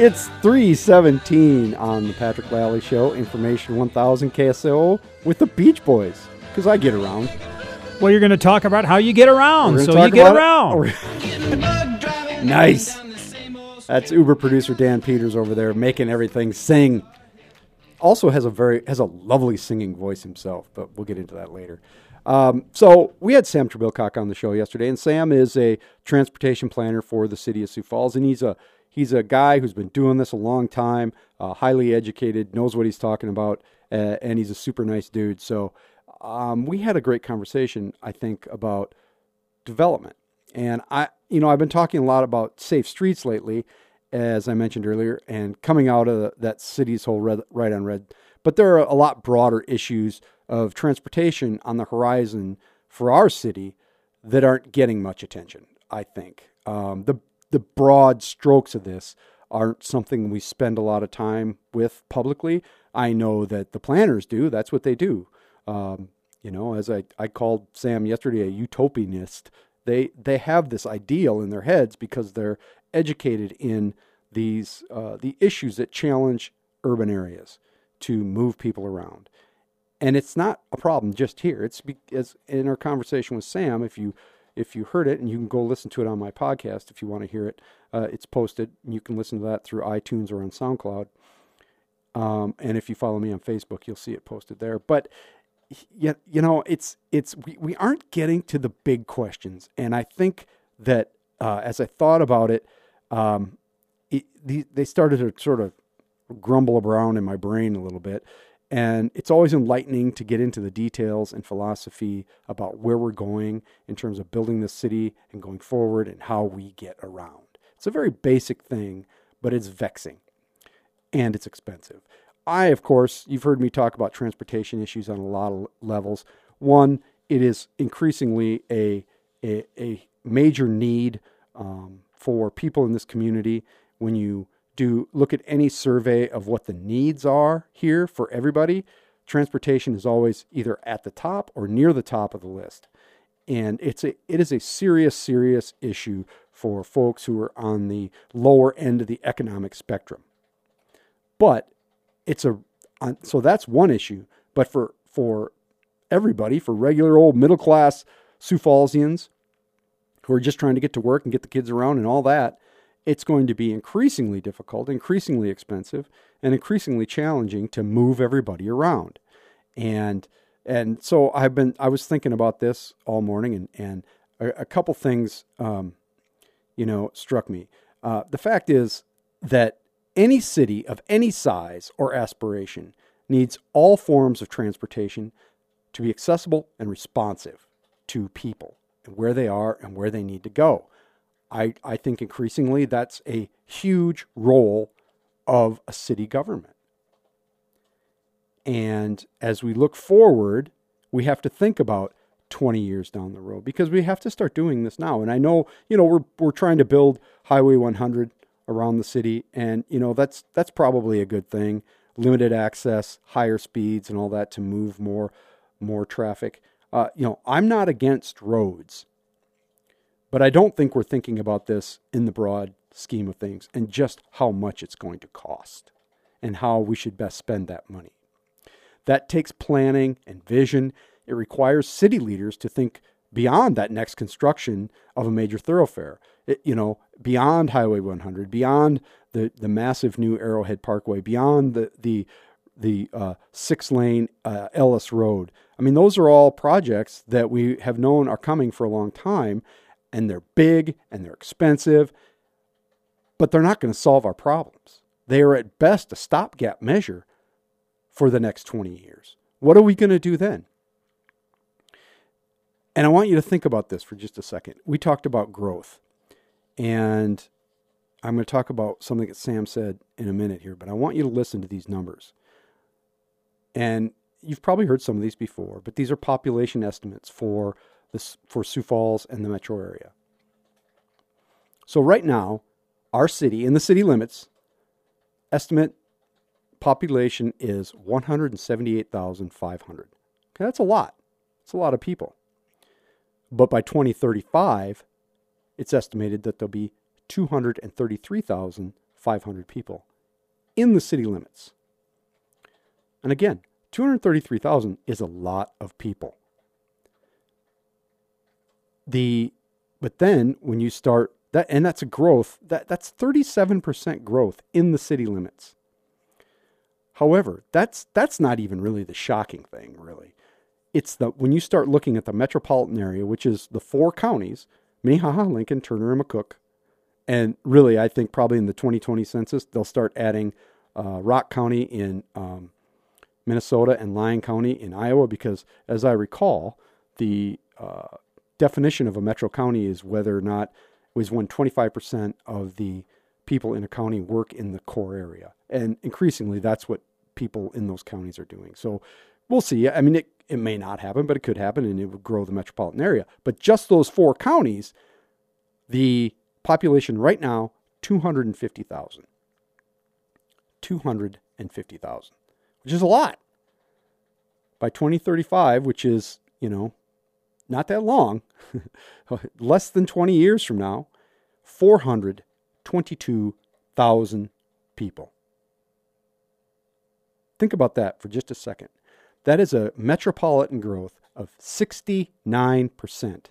It's 317 on the Patrick Lally Show, Information 1000 KSOO with the Beach Boys, because I get around. Well, you're going to talk about how you get around, so you get around. Nice. That's Uber producer Dan Peters over there making everything sing. Also has a very has a lovely singing voice himself, but we'll get into that later. Um, so we had Sam Trebilcock on the show yesterday, and Sam is a transportation planner for the city of Sioux Falls, and he's a he's a guy who's been doing this a long time, uh, highly educated, knows what he's talking about, uh, and he's a super nice dude. So um, we had a great conversation, I think, about development. And I, you know, I've been talking a lot about safe streets lately, as I mentioned earlier, and coming out of that city's whole red, right on red. But there are a lot broader issues of transportation on the horizon for our city that aren't getting much attention. I think um, the the broad strokes of this aren't something we spend a lot of time with publicly. I know that the planners do. That's what they do. Um, you know, as I, I called Sam yesterday a utopianist, they they have this ideal in their heads because they're educated in these uh, the issues that challenge urban areas to move people around. And it's not a problem just here. It's be, as in our conversation with Sam. If you if you heard it, and you can go listen to it on my podcast if you want to hear it, uh, it's posted. You can listen to that through iTunes or on SoundCloud. Um, and if you follow me on Facebook, you'll see it posted there. But you, you know, it's it's we, we aren't getting to the big questions, and I think that uh, as I thought about it, um, it, the, they started to sort of grumble around in my brain a little bit. And it's always enlightening to get into the details and philosophy about where we're going in terms of building the city and going forward and how we get around. It's a very basic thing, but it's vexing and it's expensive. I, of course, you've heard me talk about transportation issues on a lot of levels. One, it is increasingly a, a, a major need um, for people in this community when you do look at any survey of what the needs are here for everybody, transportation is always either at the top or near the top of the list. And it's a it is a serious, serious issue for folks who are on the lower end of the economic spectrum. But it's a so that's one issue. But for for everybody, for regular old middle class Sioux Fallsians who are just trying to get to work and get the kids around and all that, it's going to be increasingly difficult, increasingly expensive, and increasingly challenging to move everybody around. And and so I've been I was thinking about this all morning, and and a, a couple things, um, you know, struck me. Uh, the fact is that any city of any size or aspiration needs all forms of transportation to be accessible and responsive to people and where they are and where they need to go. I, I think increasingly that's a huge role of a city government. And as we look forward, we have to think about 20 years down the road because we have to start doing this now. And I know, you know, we're, we're trying to build Highway 100 around the city. And, you know, that's, that's probably a good thing. Limited access, higher speeds and all that to move more, more traffic. Uh, you know, I'm not against roads. But I don't think we're thinking about this in the broad scheme of things and just how much it's going to cost and how we should best spend that money. That takes planning and vision. It requires city leaders to think beyond that next construction of a major thoroughfare. It, you know, beyond Highway 100, beyond the, the massive new Arrowhead Parkway, beyond the the the uh, six lane uh, Ellis Road. I mean, those are all projects that we have known are coming for a long time, and they're big and they're expensive, but they're not going to solve our problems. They are at best a stopgap measure for the next 20 years. What are we going to do then? And I want you to think about this for just a second. We talked about growth, and I'm going to talk about something that Sam said in a minute here, but I want you to listen to these numbers. And you've probably heard some of these before, but these are population estimates for this for Sioux Falls and the metro area. So right now, our city in the city limits estimate population is 178,500. Okay, that's a lot. It's a lot of people. But by 2035, it's estimated that there'll be 233,500 people in the city limits. And again, 233,000 is a lot of people. The but then when you start that and that's a growth that that's 37% growth in the city limits. However, that's that's not even really the shocking thing really. It's the when you start looking at the metropolitan area, which is the four counties, Minnehaha, Lincoln, Turner, and McCook. And really, I think probably in the 2020 census, they'll start adding uh, Rock County in um, Minnesota and Lyon County in Iowa because, as I recall, the uh, definition of a metro county is whether or not it when 25% of the people in a county work in the core area. And increasingly, that's what people in those counties are doing. So we'll see. I mean, it, it may not happen, but it could happen and it would grow the metropolitan area. But just those four counties, the population right now, 250,000. 250,000, which is a lot. By 2035, which is, you know, not that long, less than 20 years from now, 422,000 people. Think about that for just a second. That is a metropolitan growth of 69%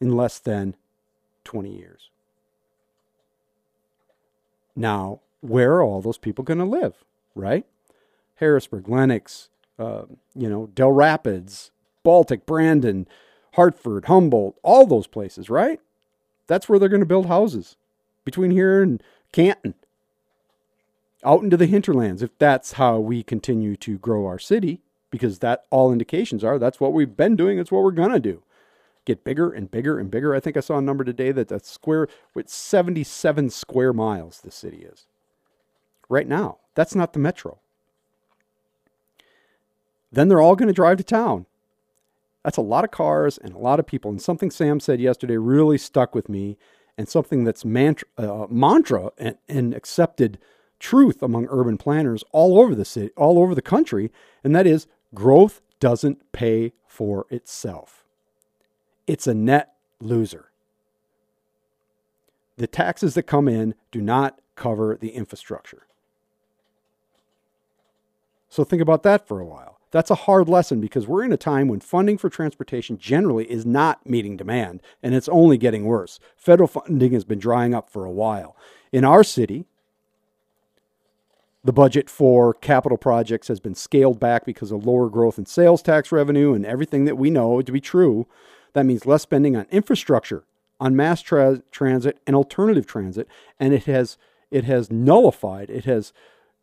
in less than 20 years. Now, where are all those people going to live, right? Harrisburg, Lennox, uh, you know, Dell Rapids, Baltic, Brandon, Hartford, Humboldt, all those places, right? That's where they're going to build houses between here and Canton, out into the hinterlands, if that's how we continue to grow our city, because that all indications are that's what we've been doing, it's what we're going to do. Get bigger and bigger and bigger. I think I saw a number today that that's square with 77 square miles the city is. Right now, that's not the metro. Then they're all going to drive to town. That's a lot of cars and a lot of people. And something Sam said yesterday really stuck with me, and something that's mantra, uh, mantra and, and accepted truth among urban planners all over the city, all over the country, and that is growth doesn't pay for itself. It's a net loser. The taxes that come in do not cover the infrastructure. So think about that for a while. That's a hard lesson because we're in a time when funding for transportation generally is not meeting demand and it's only getting worse. Federal funding has been drying up for a while. In our city, the budget for capital projects has been scaled back because of lower growth in sales tax revenue and everything that we know to be true. That means less spending on infrastructure, on mass tra- transit and alternative transit, and it has it has nullified, it has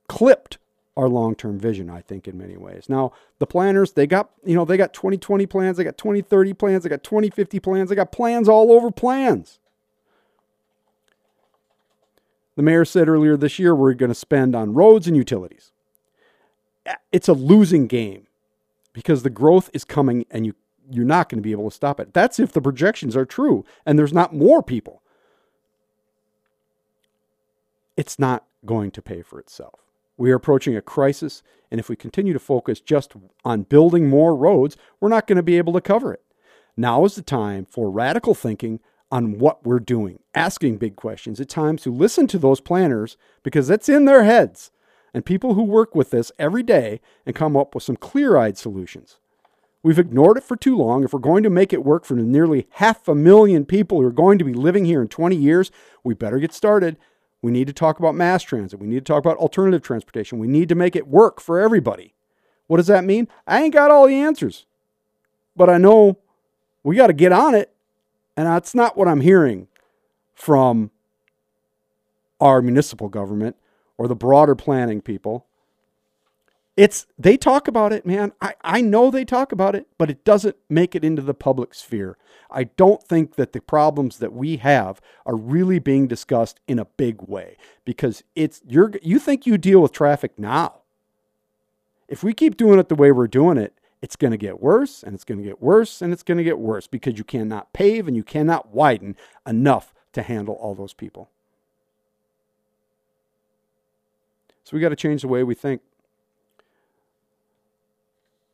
clipped our long-term vision i think in many ways. Now the planners they got you know they got 2020 plans they got 2030 plans they got 2050 plans they got plans all over plans. The mayor said earlier this year we're going to spend on roads and utilities. It's a losing game because the growth is coming and you you're not going to be able to stop it. That's if the projections are true and there's not more people. It's not going to pay for itself we are approaching a crisis, and if we continue to focus just on building more roads, we're not going to be able to cover it. Now is the time for radical thinking on what we're doing, asking big questions at times to listen to those planners because it's in their heads and people who work with this every day and come up with some clear eyed solutions. We've ignored it for too long. If we're going to make it work for the nearly half a million people who are going to be living here in 20 years, we better get started we need to talk about mass transit. We need to talk about alternative transportation. We need to make it work for everybody. What does that mean? I ain't got all the answers, but I know we got to get on it. And that's not what I'm hearing from our municipal government or the broader planning people. It's they talk about it, man. I, I know they talk about it, but it doesn't make it into the public sphere. I don't think that the problems that we have are really being discussed in a big way because it's you're you think you deal with traffic now. If we keep doing it the way we're doing it, it's going to get worse and it's going to get worse and it's going to get worse because you cannot pave and you cannot widen enough to handle all those people. So we got to change the way we think.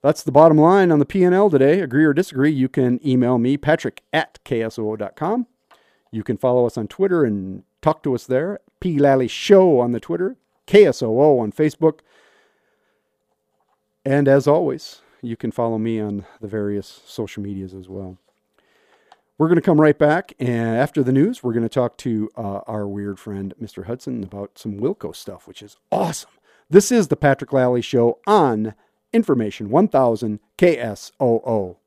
That's the bottom line on the P&L today. Agree or disagree, you can email me, patrick at ksoo.com. You can follow us on Twitter and talk to us there, P. Lally Show on the Twitter, KSOO on Facebook. And as always, you can follow me on the various social medias as well. We're going to come right back, and after the news, we're going to talk to uh, our weird friend, Mr. Hudson, about some Wilco stuff, which is awesome. This is the Patrick Lally Show on Information 1000 KSOO.